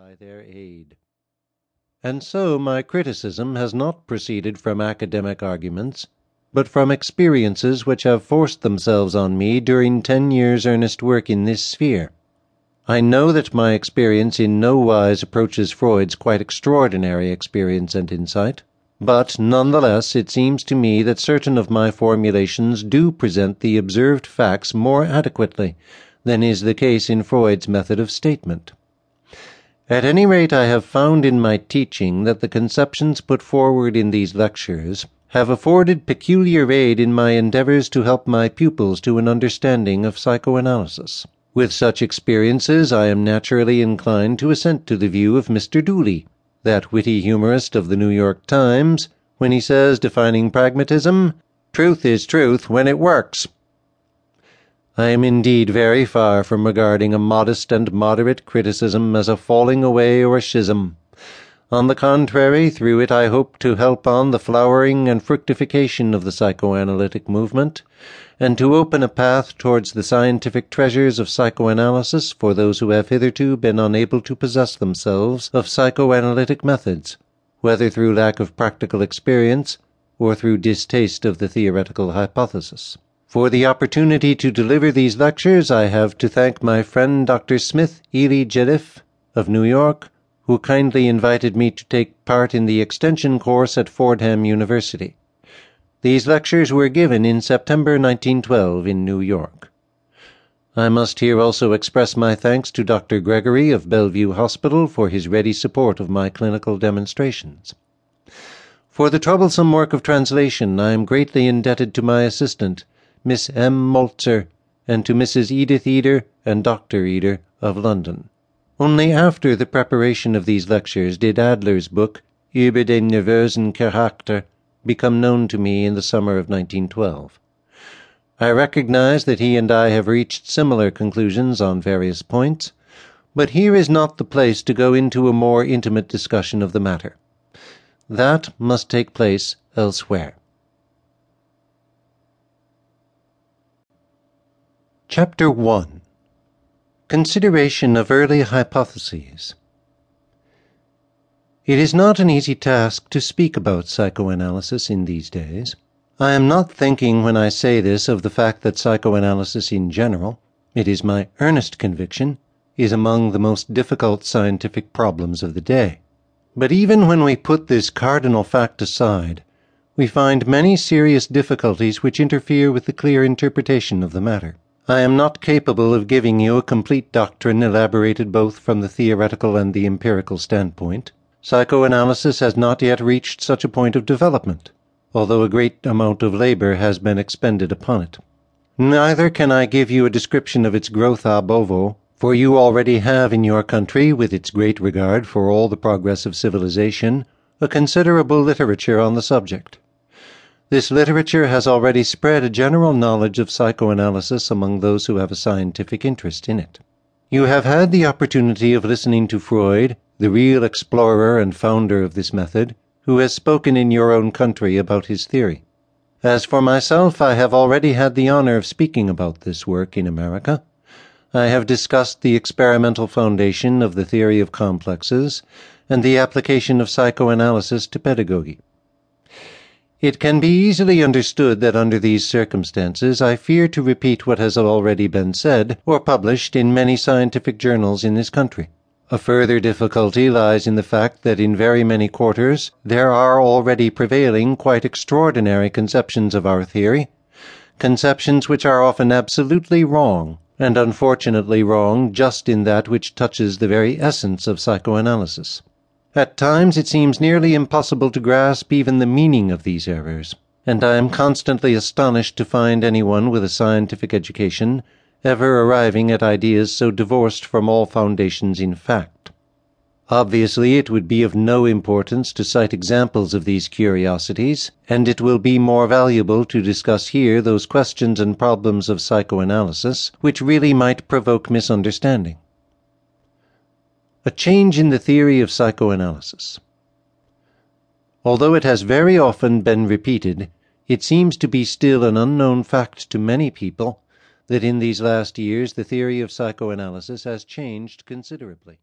by their aid. And so my criticism has not proceeded from academic arguments, but from experiences which have forced themselves on me during ten years' earnest work in this sphere. I know that my experience in no wise approaches Freud's quite extraordinary experience and insight, but none the less it seems to me that certain of my formulations do present the observed facts more adequately than is the case in Freud's method of statement. At any rate, I have found in my teaching that the conceptions put forward in these lectures have afforded peculiar aid in my endeavors to help my pupils to an understanding of psychoanalysis. With such experiences, I am naturally inclined to assent to the view of Mr. Dooley, that witty humorist of the New York Times, when he says, defining pragmatism, truth is truth when it works. I am indeed very far from regarding a modest and moderate criticism as a falling away or a schism. On the contrary, through it I hope to help on the flowering and fructification of the psychoanalytic movement, and to open a path towards the scientific treasures of psychoanalysis for those who have hitherto been unable to possess themselves of psychoanalytic methods, whether through lack of practical experience or through distaste of the theoretical hypothesis. For the opportunity to deliver these lectures, I have to thank my friend Dr. Smith Ely Jelliffe of New York who kindly invited me to take part in the extension course at Fordham University. These lectures were given in September 1912 in New York. I must here also express my thanks to Dr. Gregory of Bellevue Hospital for his ready support of my clinical demonstrations. For the troublesome work of translation, I am greatly indebted to my assistant, Miss M. Moltzer, and to Mrs. Edith Eder and Dr. Eder of London. Only after the preparation of these lectures did Adler's book, Über den nervösen Charakter, become known to me in the summer of 1912. I recognize that he and I have reached similar conclusions on various points, but here is not the place to go into a more intimate discussion of the matter. That must take place elsewhere. Chapter 1 Consideration of Early Hypotheses It is not an easy task to speak about psychoanalysis in these days. I am not thinking when I say this of the fact that psychoanalysis in general, it is my earnest conviction, is among the most difficult scientific problems of the day. But even when we put this cardinal fact aside, we find many serious difficulties which interfere with the clear interpretation of the matter. I am not capable of giving you a complete doctrine elaborated both from the theoretical and the empirical standpoint. Psychoanalysis has not yet reached such a point of development, although a great amount of labor has been expended upon it. Neither can I give you a description of its growth ab ovo, for you already have in your country, with its great regard for all the progress of civilization, a considerable literature on the subject. This literature has already spread a general knowledge of psychoanalysis among those who have a scientific interest in it. You have had the opportunity of listening to Freud, the real explorer and founder of this method, who has spoken in your own country about his theory. As for myself, I have already had the honor of speaking about this work in America. I have discussed the experimental foundation of the theory of complexes and the application of psychoanalysis to pedagogy. It can be easily understood that under these circumstances I fear to repeat what has already been said or published in many scientific journals in this country. A further difficulty lies in the fact that in very many quarters there are already prevailing quite extraordinary conceptions of our theory, conceptions which are often absolutely wrong, and unfortunately wrong just in that which touches the very essence of psychoanalysis. At times it seems nearly impossible to grasp even the meaning of these errors, and I am constantly astonished to find anyone with a scientific education ever arriving at ideas so divorced from all foundations in fact. Obviously, it would be of no importance to cite examples of these curiosities, and it will be more valuable to discuss here those questions and problems of psychoanalysis which really might provoke misunderstanding. A change in the theory of psychoanalysis. Although it has very often been repeated, it seems to be still an unknown fact to many people that in these last years the theory of psychoanalysis has changed considerably.